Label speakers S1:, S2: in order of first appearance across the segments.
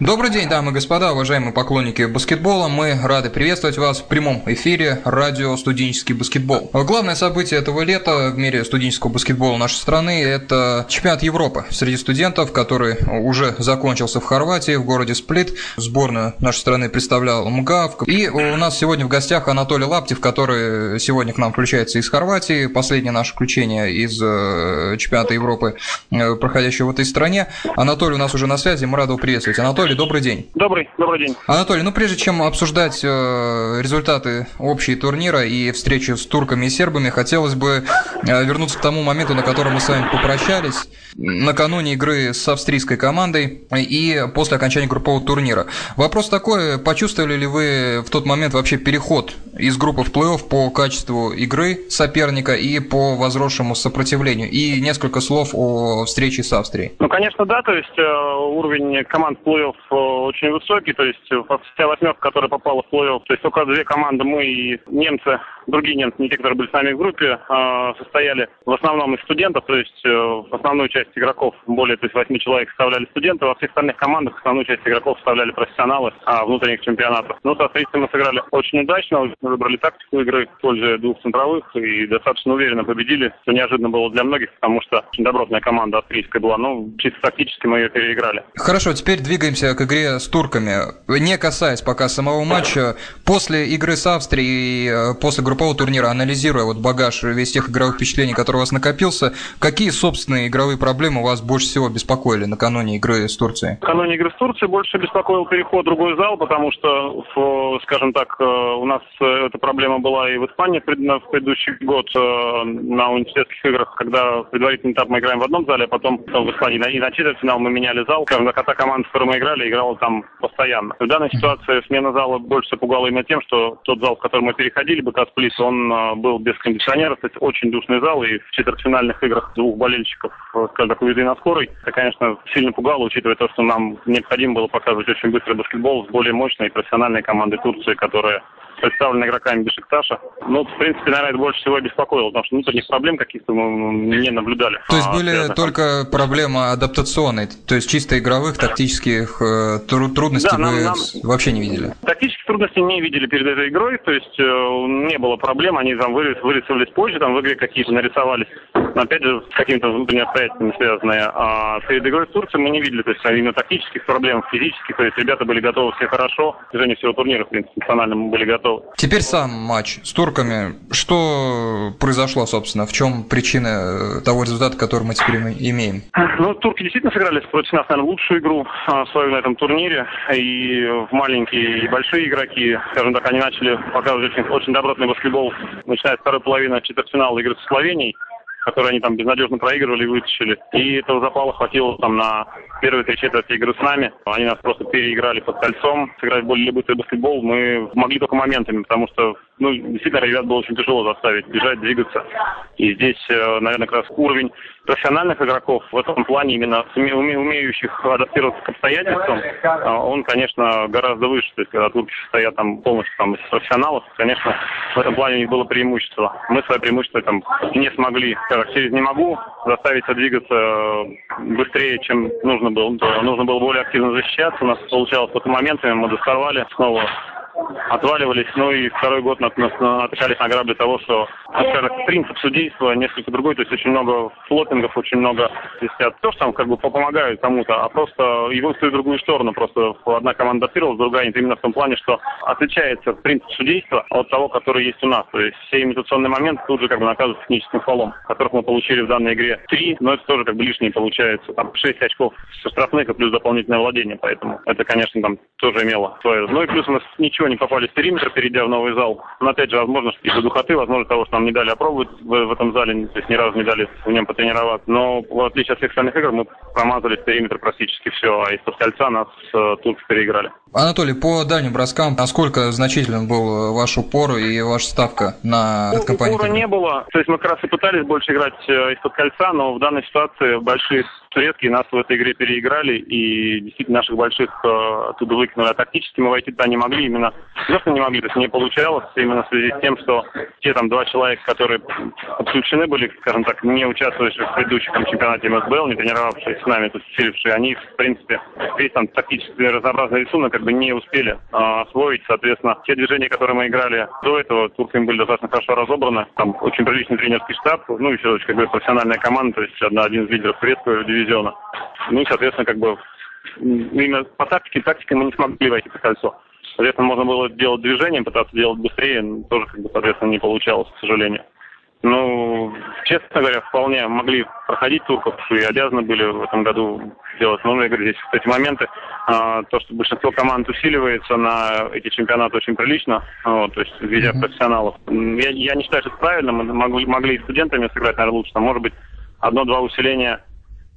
S1: Добрый день, дамы и господа, уважаемые поклонники баскетбола. Мы рады приветствовать вас в прямом эфире радио «Студенческий баскетбол». Главное событие этого лета в мире студенческого баскетбола нашей страны – это чемпионат Европы среди студентов, который уже закончился в Хорватии, в городе Сплит. Сборную нашей страны представлял МГАВ. И у нас сегодня в гостях Анатолий Лаптев, который сегодня к нам включается из Хорватии. Последнее наше включение из э, чемпионата Европы, э, проходящего в этой стране. Анатолий у нас уже на связи, мы рады приветствовать. Анатолий, Анатолий, добрый день.
S2: Добрый, добрый день.
S1: Анатолий, ну прежде чем обсуждать э, результаты общей турнира и встречи с турками и сербами, хотелось бы э, вернуться к тому моменту, на котором мы с вами попрощались, накануне игры с австрийской командой и после окончания группового турнира. Вопрос такой, почувствовали ли вы в тот момент вообще переход из группы в плей-офф по качеству игры соперника и по возросшему сопротивлению? И несколько слов о встрече с Австрией.
S2: Ну, конечно, да, то есть э, уровень команд плей-офф очень высокий, то есть э, вся восьмерка, которая попала в плей-офф, то есть только две команды, мы и немцы, другие немцы, не те, которые были с нами в группе, э, состояли в основном из студентов, то есть в основную часть игроков, более то есть восьми человек составляли студенты, во всех остальных командах основную часть игроков составляли профессионалы а, внутренних чемпионатов. Ну, соответственно, мы сыграли очень удачно, выбрали тактику игры, используя двух центровых и достаточно уверенно победили, что неожиданно было для многих, потому что очень добротная команда австрийская была, но чисто тактически мы ее переиграли.
S1: Хорошо, теперь двигаемся к игре с турками. Не касаясь пока самого матча, после игры с Австрией и э, после группового турнира, анализируя вот багаж весь тех игровых впечатлений, которые у вас накопился, какие собственные игровые проблемы вас больше всего беспокоили накануне игры с Турцией?
S2: Накануне игры с Турцией больше беспокоил переход в другой зал, потому что, скажем так, э, у нас э, эта проблема была и в Испании в предыдущий год на университетских играх, когда предварительный этап мы играем в одном зале, а потом в Испании и на четвертьфинал мы меняли зал. Скажем так, а та команда, с которой мы играли, играла там постоянно. В данной ситуации смена зала больше пугала именно тем, что тот зал, в который мы переходили, БК Сплит, он а, был без кондиционера, то есть очень душный зал, и в четвертьфинальных играх двух болельщиков, э, скажем так, увезли на скорой. Это, конечно, сильно пугало, учитывая то, что нам необходимо было показывать очень быстрый баскетбол с более мощной и профессиональной командой Турции, которая представлена игроками Бешикташа. Ну, в принципе, наверное, это больше всего беспокоило, потому что внутренних проблем каких-то мы не наблюдали.
S1: То есть а, были связано, только проблемы адаптационной, то есть чисто игровых, тактических э, трудностей да, нам, вы нам... вообще не видели?
S2: Тактических трудностей не видели перед этой игрой, то есть э, не было проблем, они там вырисовались позже, там в игре какие-то нарисовались, но опять же с какими-то внутренними обстоятельствами связанные. А перед игрой с Турцией мы не видели, то есть именно тактических проблем, физических, то есть ребята были готовы все хорошо, в движении всего турнира, в принципе, национально мы были готовы.
S1: Теперь сам матч с турками. Что произошло, собственно? В чем причина того результата, который мы теперь имеем?
S2: Ну, турки действительно сыграли против нас, наверное, лучшую игру а, свою на этом турнире. И в маленькие и большие игроки, скажем так, они начали показывать очень, очень добротный баскетбол, начиная с второй половины четвертьфинала игры с Словенией которые они там безнадежно проигрывали и вытащили. И этого запала хватило там на первые три четверти игры с нами. Они нас просто переиграли под кольцом, сыграть более быстрый баскетбол мы могли только моментами, потому что ну, действительно, ребят было очень тяжело заставить бежать, двигаться. И здесь, э, наверное, как раз уровень профессиональных игроков в этом плане, именно умеющих адаптироваться к обстоятельствам, э, он, конечно, гораздо выше. То есть, когда турки стоят там полностью там, из профессионалов, конечно, в этом плане у них было преимущество. Мы свое преимущество там не смогли, как через «не могу» заставить двигаться э, быстрее, чем нужно было. Нужно было более активно защищаться. У нас получалось только моментами, мы доставали снова отваливались. Ну и второй год натыкались на грабли того, что, скажем, принцип судейства несколько другой, то есть очень много флопингов, очень много здесь то, что там как бы помогают кому-то, а просто его в другую сторону. Просто одна команда адаптировалась, другая нет. Именно в том плане, что отличается принцип судейства от того, который есть у нас. То есть все имитационные моменты тут же как бы наказывают техническим фолом, которых мы получили в данной игре три, но это тоже как бы лишнее получается. Там шесть очков со штрафных и плюс дополнительное владение, поэтому это, конечно, там тоже имело свое. Ну и плюс у нас ничего не попали в периметр, перейдя в новый зал. Но опять же, возможно, из-за духоты, возможно, того, что нам не дали опробовать в, в этом зале, то есть ни разу не дали в нем потренироваться. Но в отличие от всех остальных игр, мы промазали в периметр практически все, а из-под кольца нас э, турки переиграли.
S1: Анатолий, по дальним броскам, насколько значителен был ваш упор и ваша ставка на
S2: ну, компанию? Упора не было. То есть мы как раз и пытались больше играть э, из-под кольца, но в данной ситуации большие турецкие нас в этой игре переиграли, и действительно наших больших э, оттуда выкинули. А тактически мы войти туда не могли, именно просто не могли, то есть не получалось, именно в связи с тем, что те там два человека, которые подключены были, скажем так, не участвующие в предыдущем чемпионате МСБЛ, не тренировавшие с нами, тут усилившие, они, в принципе, весь там тактический разнообразный рисунок как бы не успели э, освоить, соответственно, те движения, которые мы играли до этого, турками были достаточно хорошо разобраны, там очень приличный тренерский штаб, ну все, как бы профессиональная команда, то есть одна, один из лидеров турецкого дивизиона. Ну и, соответственно, как бы именно по тактике, тактикой мы не смогли войти по кольцо. Соответственно, можно было делать движением, пытаться делать быстрее, но тоже, как бы, соответственно, не получалось, к сожалению. Ну, честно говоря, вполне могли проходить турков и обязаны были в этом году делать. Но, я говорю, здесь эти моменты, а, то, что большинство команд усиливается на эти чемпионаты очень прилично, вот, то есть видя mm-hmm. профессионалов. Я, я не считаю, что это правильно, мы могли, могли и студентами сыграть, наверное, лучше. Там, может быть, одно-два усиления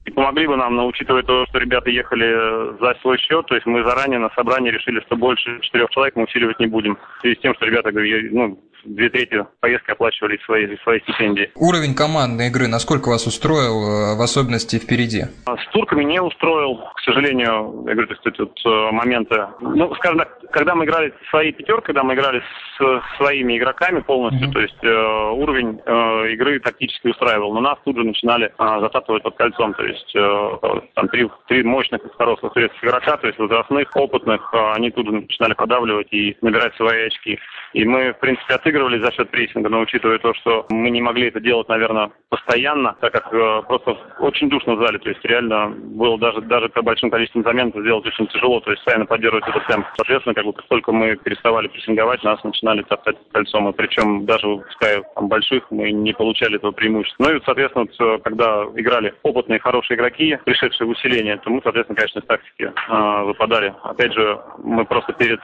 S2: и помогли бы нам, но учитывая то, что ребята ехали за свой счет, то есть мы заранее на собрании решили, что больше четырех человек мы усиливать не будем. В связи с тем, что ребята, ну, две трети поездки оплачивали свои, свои стипендии.
S1: Уровень командной игры насколько вас устроил, э, в особенности впереди?
S2: А с турками не устроил, к сожалению, я говорю, то есть вот э, моменты. Ну, скажем так, когда мы играли своей пятеркой, когда мы играли с своими игроками полностью, mm-hmm. то есть э, уровень э, игры тактически устраивал, но нас тут же начинали э, зататывать под кольцом, то есть э, там три, три мощных взрослых турецких игрока, то есть возрастных, опытных, э, они тут начинали подавливать и набирать свои очки. И мы, в принципе, отыгрывали за счет прессинга, но учитывая то, что мы не могли это делать, наверное, постоянно, так как э, просто очень душно в зале, то есть реально было даже, даже по большим количеством замен сделать очень тяжело, то есть постоянно поддерживать этот темп. Соответственно, как бы как только мы переставали прессинговать, нас начинали топтать кольцом, и причем даже выпуская там больших, мы не получали этого преимущества. Ну и, соответственно, э, когда играли опытные, хорошие игроки, пришедшие в усиление, то мы, соответственно, конечно, из тактики э, выпадали. Опять же, мы просто перед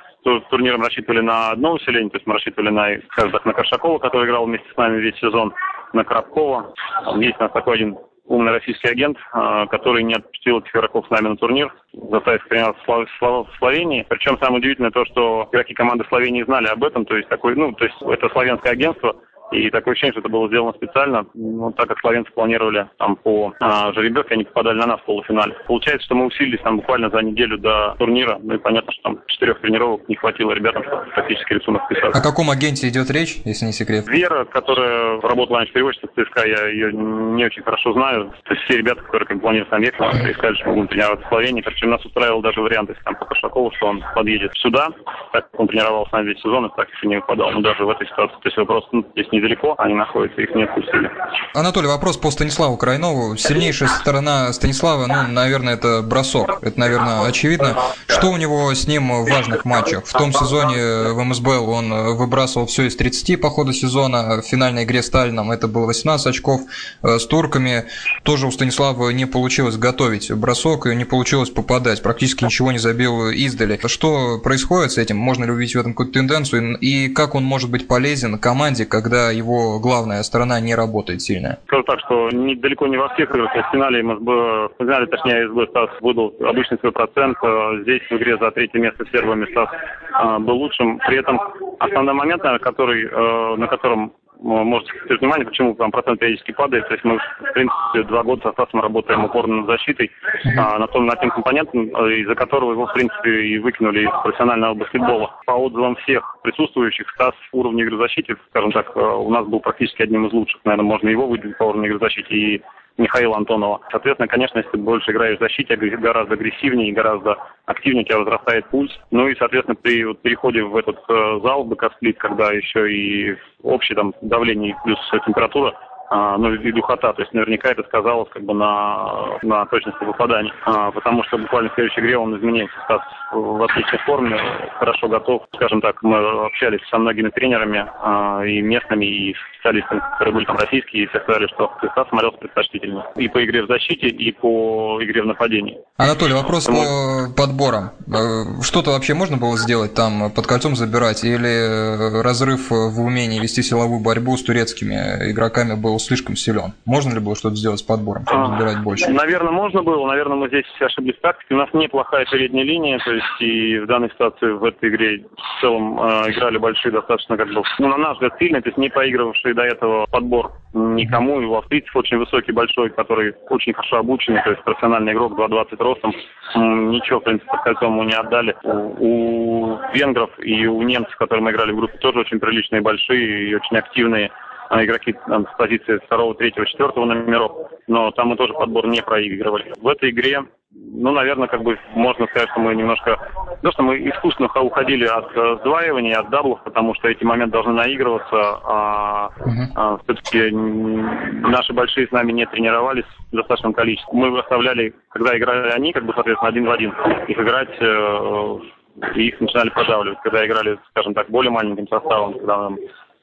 S2: турниром рассчитывали на одно усиление, то есть мы рассчитывали на, скажем так, на Коршакова, который играл вместе с нами весь сезон, на Коробкова. Есть у нас такой один умный российский агент, а, который не отпустил этих игроков с нами на турнир, заставив тренироваться в Словении. Причем самое удивительное то, что игроки команды Словении знали об этом, то есть такой, ну, то есть это славянское агентство, и такое ощущение, что это было сделано специально, ну, так как словенцы планировали там по а, жеребьевке, они попадали на нас в полуфинале. Получается, что мы усилились там буквально за неделю до турнира, ну и понятно, что там четырех тренировок не хватило ребятам, чтобы практически рисунок писать.
S1: О каком агенте идет речь, если не секрет?
S2: Вера, которая работала раньше переводчицей в ЦСКА, я ее не очень хорошо знаю. То есть все ребята, которые как планировали там ехать, искали, что могут тренироваться в Словении. Причем нас устраивал даже вариант, если там по Кошакову, что он подъедет сюда, так как он тренировался на весь сезон, и так еще не выпадал. Но даже в этой ситуации, то есть вопрос, ну, здесь недалеко, они находятся, их не отпустили.
S1: Анатолий, вопрос по Станиславу Крайнову. Сильнейшая сторона Станислава, ну, наверное, это бросок. Это, наверное, очевидно. Что у него с ним в важных матчах? В том сезоне в МСБЛ он выбрасывал все из 30 по ходу сезона. В финальной игре с Таллином это было 18 очков. С турками тоже у Станислава не получилось готовить бросок и не получилось попадать. Практически ничего не забил издали. Что происходит с этим? Можно ли увидеть в этом какую-то тенденцию? И как он может быть полезен команде, когда его главная сторона не работает сильно?
S2: Скажу так, что далеко не во всех играх. В финале МСБ, в финале, точнее, СБ Стас выдал обычный свой процент. Э, здесь в игре за третье место с первыми Стас э, был лучшим. При этом основной момент, наверное, который, э, на котором можете обратить внимание, почему там процент периодически падает. То есть мы, в принципе, два года со Стасом работаем упорно над защитой, а, на том, над тем компонентом, из-за которого его, в принципе, и выкинули из профессионального баскетбола. По отзывам всех присутствующих, Стас в уровне игры защиты, скажем так, у нас был практически одним из лучших. Наверное, можно его выделить по уровню игры защиты. И Михаила Антонова. Соответственно, конечно, если ты больше играешь в защите, гораздо агрессивнее и гораздо активнее у тебя возрастает пульс. Ну и, соответственно, при вот, переходе в этот э, зал БК-сплит, когда еще и общее там давление плюс температура, а, ну и духота. То есть наверняка это сказалось как бы на, на точности выпаданий. А, потому что буквально в следующей игре он изменился. Стас в отличной форме, хорошо готов. Скажем так, мы общались со многими тренерами а, и местными, и специалистами, которые были там российские, и сказали, что Стас смотрелся предпочтительно. И по игре в защите, и по игре в нападении.
S1: Анатолий, вопрос по подборам. Э, что-то вообще можно было сделать там, под кольцом забирать, или разрыв в умении вести силовую борьбу с турецкими игроками был слишком силен. Можно ли было что-то сделать с подбором, чтобы забирать больше?
S2: Наверное, можно было. Наверное, мы здесь ошиблись в тактике. У нас неплохая передняя линия, то есть и в данной ситуации в этой игре в целом э, играли большие достаточно, как бы, ну, на наш взгляд, сильные, то есть не проигрывавшие до этого подбор никому. И у австрийцев очень высокий, большой, который очень хорошо обученный, то есть профессиональный игрок, 2,20 ростом. Ничего, в принципе, под кольцом ему не отдали. У, у венгров и у немцев, которые мы играли в группе, тоже очень приличные, большие и очень активные а, игроки там, с позиции второго, третьего, четвертого номеров, но там мы тоже подбор не проигрывали. В этой игре, ну, наверное, как бы можно сказать, что мы немножко, то, что мы искусственно уходили от э, сдваивания, от даблов, потому что эти моменты должны наигрываться, а, uh-huh. а все-таки наши большие с нами не тренировались в достаточном количестве. Мы оставляли, когда играли они, как бы, соответственно, один в один, их играть э, и их начинали продавливать. Когда играли, скажем так, более маленьким составом, когда нам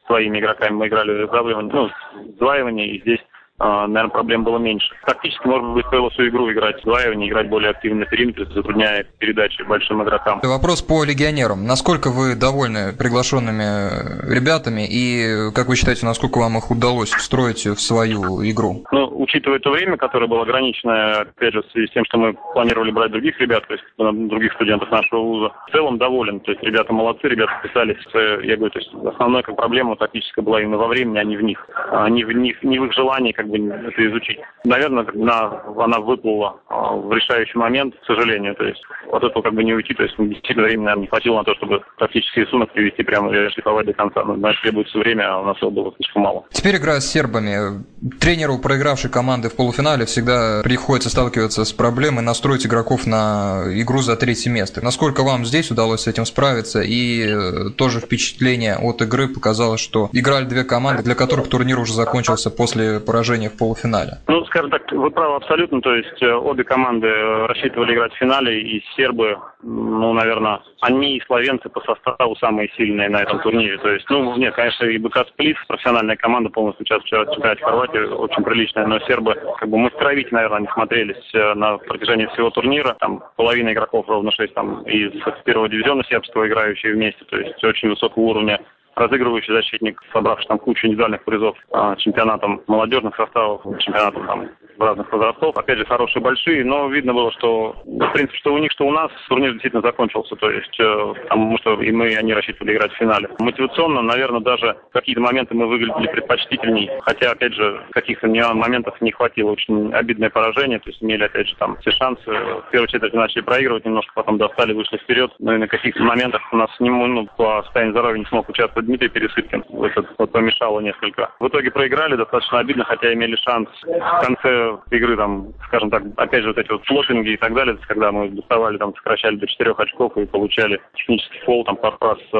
S2: своими игроками мы играли в ну, сдваивание, и здесь наверное, проблем было меньше. Тактически, может быть, стоило всю игру играть в не играть более активно на периметре, затрудняя передачи большим игрокам.
S1: Вопрос по легионерам. Насколько вы довольны приглашенными ребятами и, как вы считаете, насколько вам их удалось встроить в свою игру?
S2: Ну, учитывая то время, которое было ограничено, опять же, в связи с тем, что мы планировали брать других ребят, то есть других студентов нашего вуза, в целом доволен. То есть ребята молодцы, ребята писались. Я говорю, то есть основная как проблема тактическая была именно во времени, а не в них. А не в них, не в их желании, как бы это изучить. Наверное, она, она выплыла а, в решающий момент, к сожалению. То есть от этого как бы не уйти. То есть действительно времени, наверное, не хватило на то, чтобы практически рисунок привести прямо и шлифовать до конца. Но, значит, требуется время, а у нас его было слишком мало.
S1: Теперь игра с сербами. Тренеру проигравшей команды в полуфинале всегда приходится сталкиваться с проблемой настроить игроков на игру за третье место. Насколько вам здесь удалось с этим справиться? И э, тоже впечатление от игры показало, что играли две команды, для которых турнир уже закончился после поражения поражение в полуфинале?
S2: Ну, скажем так, вы правы абсолютно. То есть э, обе команды э, рассчитывали играть в финале, и сербы, ну, наверное, они и словенцы по составу самые сильные на этом турнире. То есть, ну, нет, конечно, и БК Сплит, профессиональная команда, полностью сейчас вчера чемпионате Хорватии, очень приличная, но сербы, как бы, в наверное, не смотрелись э, на протяжении всего турнира. Там половина игроков, ровно шесть там из первого дивизиона сербского, играющие вместе, то есть очень высокого уровня разыгрывающий защитник, собравший там кучу индивидуальных призов а, чемпионатом молодежных составов, чемпионатом там разных возрастов. Опять же, хорошие, большие, но видно было, что, в принципе, что у них, что у нас турнир действительно закончился. То есть, э, потому что и мы, и они рассчитывали играть в финале. Мотивационно, наверное, даже какие-то моменты мы выглядели предпочтительней. Хотя, опять же, каких-то моментов не хватило. Очень обидное поражение. То есть, имели, опять же, там все шансы. В первой четверти начали проигрывать немножко, потом достали, вышли вперед. Ну и на каких-то моментах у нас не, ну, по состоянию здоровья не смог участвовать Дмитрий Пересыпкин. Это вот помешало несколько. В итоге проиграли достаточно обидно, хотя имели шанс в конце игры, там, скажем так, опять же, вот эти вот флоппинги и так далее, когда мы доставали, там, сокращали до четырех очков и получали технический фол, там, пару раз э,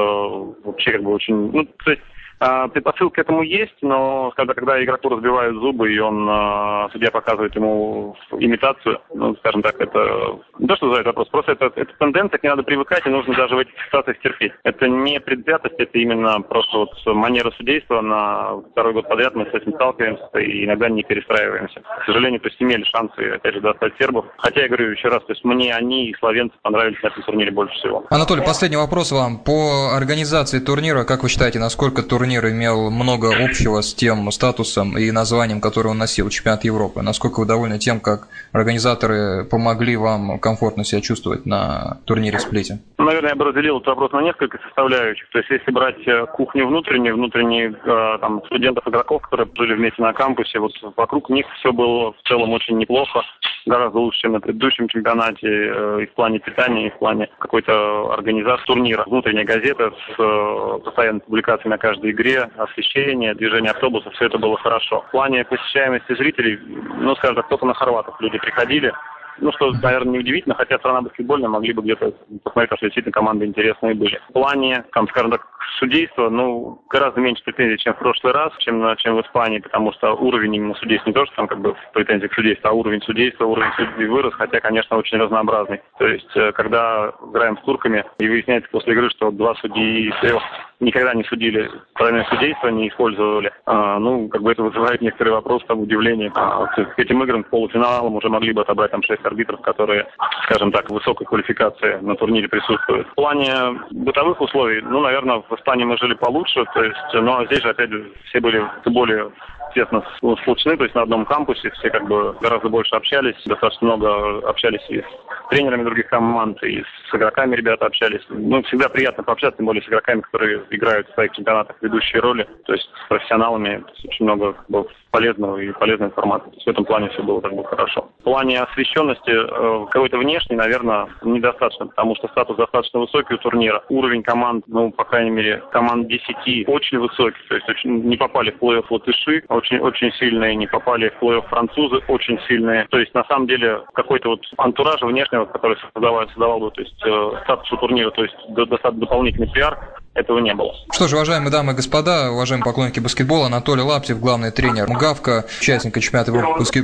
S2: вообще как бы очень, ну, то есть а, предпосылка к этому есть, но когда, когда игроку разбивают зубы, и он, а, судья показывает ему имитацию, ну, скажем так, это не то, что за этот вопрос, просто это, это тенденция, к ней надо привыкать, и нужно даже в этих ситуациях терпеть. Это не предвзятость, это именно просто вот манера судейства. На второй год подряд мы с этим сталкиваемся и иногда не перестраиваемся. К сожалению, то есть имели шансы, опять же, достать сербов. Хотя, я говорю еще раз, то есть мне они и словенцы понравились на этом турнире больше всего.
S1: Анатолий, последний вопрос вам. По организации турнира, как вы считаете, насколько турнир турнир имел много общего с тем статусом и названием, которое он носил, чемпионат Европы. Насколько вы довольны тем, как организаторы помогли вам комфортно себя чувствовать на турнире сплите?
S2: Наверное, я бы разделил этот вопрос на несколько составляющих. То есть, если брать э, кухню внутреннюю, внутренних э, там, студентов-игроков, которые жили вместе на кампусе, вот вокруг них все было в целом очень неплохо гораздо лучше, чем на предыдущем чемпионате э, и в плане питания, и в плане какой-то организации турнира. Внутренняя газета с постоянной публикацией на каждой игре, освещение, движение автобусов, все это было хорошо. В плане посещаемости зрителей, ну, скажем так, только на хорватов люди приходили. Ну, что, наверное, неудивительно, хотя страна баскетбольная, могли бы где-то посмотреть, что действительно команды интересные были. В плане, там, скажем так, судейства, ну, гораздо меньше претензий, чем в прошлый раз, чем, чем в Испании, потому что уровень именно судейства не то, что там как бы претензии к судейству, а уровень судейства, уровень судей вырос, хотя, конечно, очень разнообразный. То есть, э, когда играем с турками, и выясняется после игры, что два судьи из трех никогда не судили, правильное судейство не использовали. А, ну, как бы это вызывает некоторые вопросы, там, удивление. А, к этим играм, к полуфиналам уже могли бы отобрать там шесть арбитров, которые, скажем так, высокой квалификации на турнире присутствуют. В плане бытовых условий, ну, наверное, в Испании мы жили получше, то есть, но здесь же, опять все были более тесно сплочены, то есть на одном кампусе все как бы гораздо больше общались, достаточно много общались и с тренерами других команд, и с игроками ребята общались. Ну, всегда приятно пообщаться, тем более с игроками, которые играют в своих чемпионатах ведущие роли, то есть с профессионалами. Очень много было полезного и полезной информации. То есть в этом плане все было как бы хорошо. В плане освещенности э, какой-то внешней, наверное, недостаточно, потому что статус достаточно высокий у турнира. Уровень команд, ну, по крайней мере, команд 10 очень высокий. То есть очень, не попали в плей-офф латыши, очень, очень сильные, не попали в плей-офф французы, очень сильные. То есть, на самом деле, какой-то вот антураж внешнего, который создавал, создавал бы, то есть, э, статусу турнира, то есть, достаточно дополнительный пиар, этого не было.
S1: Что ж, уважаемые дамы и господа, уважаемые поклонники баскетбола, Анатолий Лаптев, главный тренер МГАВКа, участник чемпионата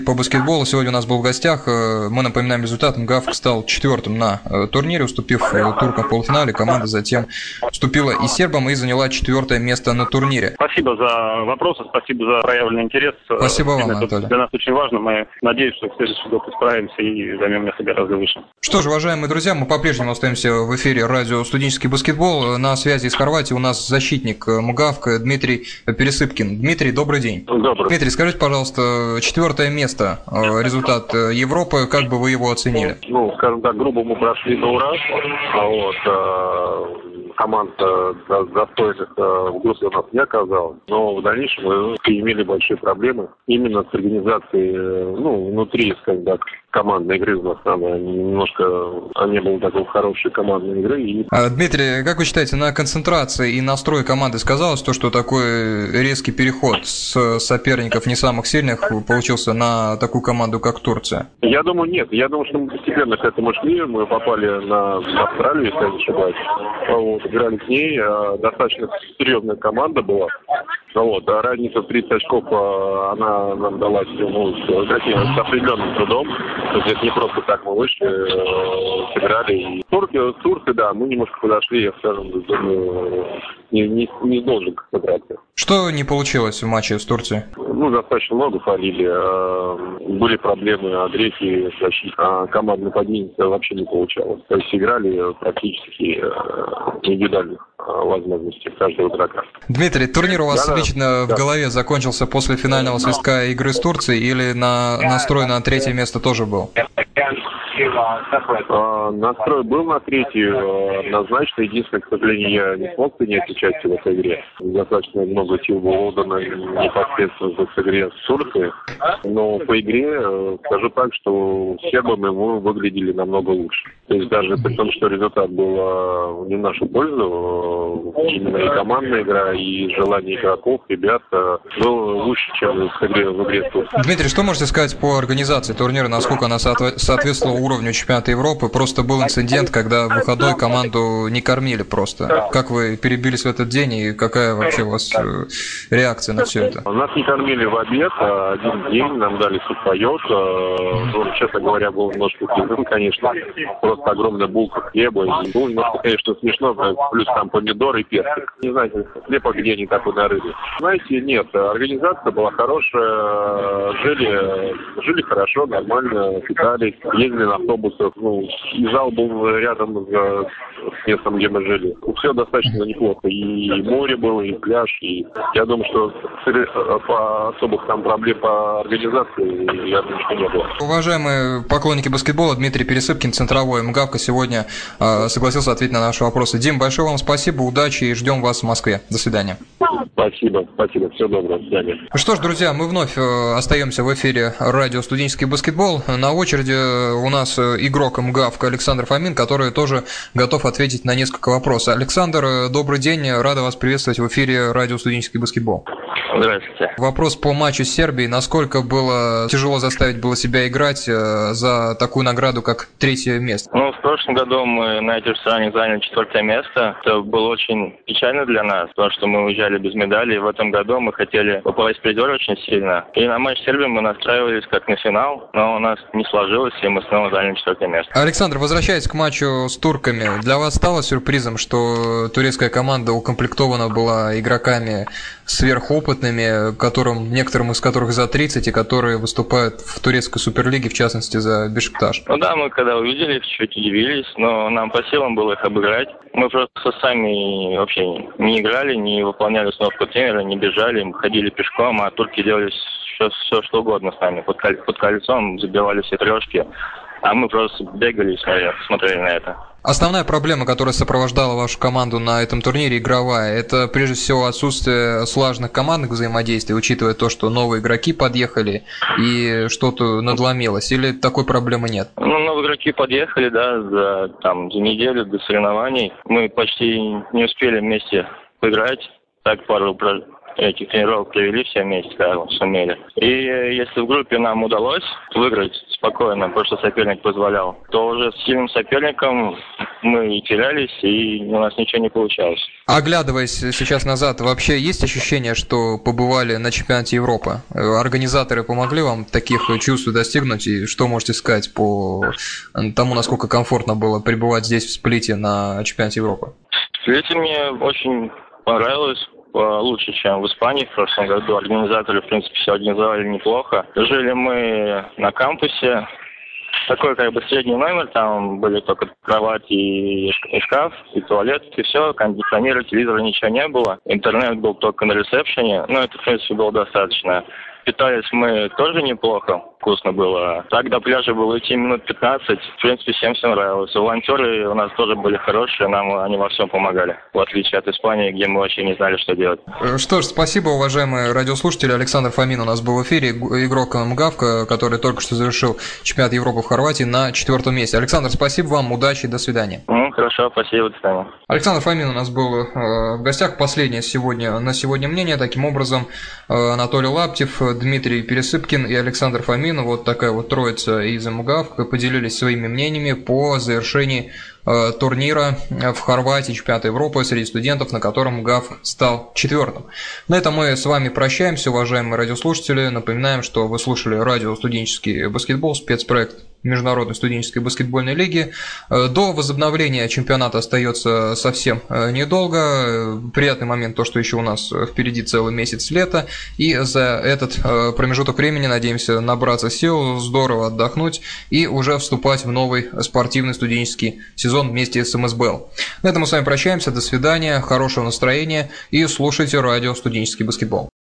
S1: по баскетболу, сегодня у нас был в гостях. Э, мы напоминаем результат. МГАВК стал четвертым на э, турнире, уступив э, туркам в полуфинале. Команда затем вступила и сербам и заняла четвертое место на турнире.
S2: Спасибо за вопросы, спасибо за проявленный интерес.
S1: Спасибо вам, Анатолий.
S2: Для нас очень важно. Мы надеемся, что в следующий год справимся и займем место гораздо выше.
S1: Что ж, уважаемые друзья, мы по-прежнему остаемся в эфире радио «Студенческий баскетбол». На связи из Хорватии у нас защитник э, МУГАВК Дмитрий Пересыпкин. Дмитрий, добрый день.
S2: Добрый.
S1: Дмитрий, скажите, пожалуйста, четвертое место, э, результат э, Европы, как бы вы его оценили?
S3: Ну, скажем так, грубо мы прошли на ура. А вот, команд достойных в группе у нас не оказалось. Но в дальнейшем мы имели большие проблемы именно с организацией, ну, внутри, скажем так, командной игры у нас там немножко не было такой хорошей командной игры. И...
S1: А, Дмитрий, как вы считаете, на концентрации и настрой команды сказалось то, что такой резкий переход с соперников не самых сильных получился на такую команду, как Турция?
S3: Я думаю, нет. Я думаю, что мы постепенно к этому шли. Мы попали на Австралию, если я не ошибаюсь. Вот, играли с ней. А, достаточно серьезная команда была. Вот, а разница в 30 очков, а, она нам далась ну, с определенным трудом. То есть это не просто так мы вышли, э, сыграли. И турки, турки, да, мы немножко подошли, я скажем, думаю, не, не, не должен сыграться.
S1: Что не получилось в матче с Турцией?
S3: Ну, достаточно много фалили. Э, были проблемы агрессии защиты, а командный подъем вообще не получалось. То есть играли практически э, индивидуальных возможностей каждого игрока.
S1: Дмитрий, турнир у вас да, лично да. в голове закончился после финального свистка игры с Турцией или на настрой на третье место тоже был?
S3: А, настрой был на третью, а, однозначно. Единственное, к сожалению, я не смог принять участие в этой игре. Достаточно много сил было отдано непосредственно в игре с Турцией. Но по игре э, скажу так, что сербами мы выглядели намного лучше. То есть даже при том, что результат был не в нашу пользу, именно и командная игра, и желание игроков, ребят, было лучше, чем в игре, в игре Турцией.
S1: Дмитрий, что можете сказать по организации турнира, насколько она соответствовала уровню чемпионата Европы. Просто был инцидент, когда выходной команду не кормили просто. Как вы перебились в этот день и какая вообще у вас э, реакция на все это?
S3: Нас не кормили в обед, а один день нам дали сухпайок. Э, он, честно говоря, был немножко кислым, конечно. Просто огромная булка хлеба. И было немножко, конечно, смешно, плюс там помидоры и персик. Не знаю, хлеба где они такой нарыли. Знаете, нет, организация была хорошая, жили, жили хорошо, нормально, питались, ездили на автобусах. Ну, и зал был рядом с, с местом, где мы жили. Все достаточно неплохо. И море было, и пляж. И я думаю, что по особых там проблем по организации, я думаю, что не было.
S1: Уважаемые поклонники баскетбола, Дмитрий Пересыпкин, центровой МГАВКа, сегодня э, согласился ответить на наши вопросы. Дим, большое вам спасибо, удачи и ждем вас в Москве. До свидания.
S3: Спасибо, спасибо, все доброго, до свидания.
S1: Что ж, друзья, мы вновь э, остаемся в эфире радио «Студенческий баскетбол». На очереди у нас э, игрок МГАВК Александр Фомин, который тоже готов ответить на несколько вопросов. Александр, э, добрый день, рада вас приветствовать в эфире радио «Студенческий баскетбол».
S4: Здравствуйте.
S1: Вопрос по матчу с Сербией. Насколько было тяжело заставить было себя играть э, за такую награду, как третье место?
S4: Ну, в прошлом году мы на этих соревнованиях заняли четвертое место. Это было очень печально для нас, потому что мы уезжали без медали. И в этом году мы хотели попасть в призер очень сильно. И на матч с Сербией мы настраивались как на финал, но у нас не сложилось, и мы снова заняли четвертое место.
S1: Александр, возвращаясь к матчу с турками, для вас стало сюрпризом, что турецкая команда укомплектована была игроками сверхопытными, опытными, которым, некоторым из которых за 30, и которые выступают в турецкой суперлиге, в частности, за Бешикташ.
S4: Ну да, мы когда увидели, чуть удивились, но нам по силам было их обыграть. Мы просто сами вообще не играли, не выполняли установку тренера, не бежали, мы ходили пешком, а турки делали все, все что угодно с нами. Под, под кольцом забивали все трешки, а мы просто бегали и смотрели на это.
S1: Основная проблема, которая сопровождала вашу команду на этом турнире, игровая, это прежде всего отсутствие слаженных командных взаимодействий, учитывая то, что новые игроки подъехали и что-то надломилось, или такой проблемы нет?
S4: Ну, новые игроки подъехали, да, за, там, за неделю до соревнований. Мы почти не успели вместе поиграть, так пару этих тренировок провели все вместе, да, сумели. И если в группе нам удалось выиграть спокойно, потому что соперник позволял, то уже с сильным соперником мы и терялись, и у нас ничего не получалось.
S1: Оглядываясь сейчас назад, вообще есть ощущение, что побывали на чемпионате Европы? Организаторы помогли вам таких чувств достигнуть, и что можете сказать по тому, насколько комфортно было пребывать здесь, в Сплите, на чемпионате Европы?
S4: В Сплите мне очень понравилось лучше, чем в Испании в прошлом году. Организаторы, в принципе, все организовали неплохо. Жили мы на кампусе. Такой как бы средний номер, там были только кровать и, шкаф, и туалет, и все, кондиционера, телевизора ничего не было. Интернет был только на ресепшене, но это, в принципе, было достаточно. Питались мы тоже неплохо, вкусно было. Так до пляжа было идти минут 15. В принципе, всем все нравилось. Волонтеры у нас тоже были хорошие, нам они во всем помогали. В отличие от Испании, где мы вообще не знали, что делать.
S1: Э, что ж, спасибо, уважаемые радиослушатели. Александр Фомин у нас был в эфире, игрок МГАВКа, который только что завершил чемпионат Европы в Хорватии на четвертом месте. Александр, спасибо вам, удачи, до свидания.
S4: Ну, хорошо, спасибо, до свидания.
S1: Александр Фомин у нас был э, в гостях. Последнее сегодня, на сегодня мнение. Таким образом, э, Анатолий Лаптев, Дмитрий Пересыпкин и Александр Фомин, вот такая вот троица из МГАВ, поделились своими мнениями по завершении э, турнира в Хорватии, чемпионата Европы среди студентов, на котором ГАВ стал четвертым. На этом мы с вами прощаемся, уважаемые радиослушатели. Напоминаем, что вы слушали радио «Студенческий баскетбол», спецпроект Международной студенческой баскетбольной лиги. Э, до возобновления чемпионата остается совсем э, недолго. Приятный момент то, что еще у нас впереди целый месяц лета. И за этот э, промежуток времени надеемся набраться сил, здорово отдохнуть и уже вступать в новый спортивный студенческий сезон вместе с МСБЛ. На этом мы с вами прощаемся. До свидания, хорошего настроения и слушайте радио «Студенческий баскетбол».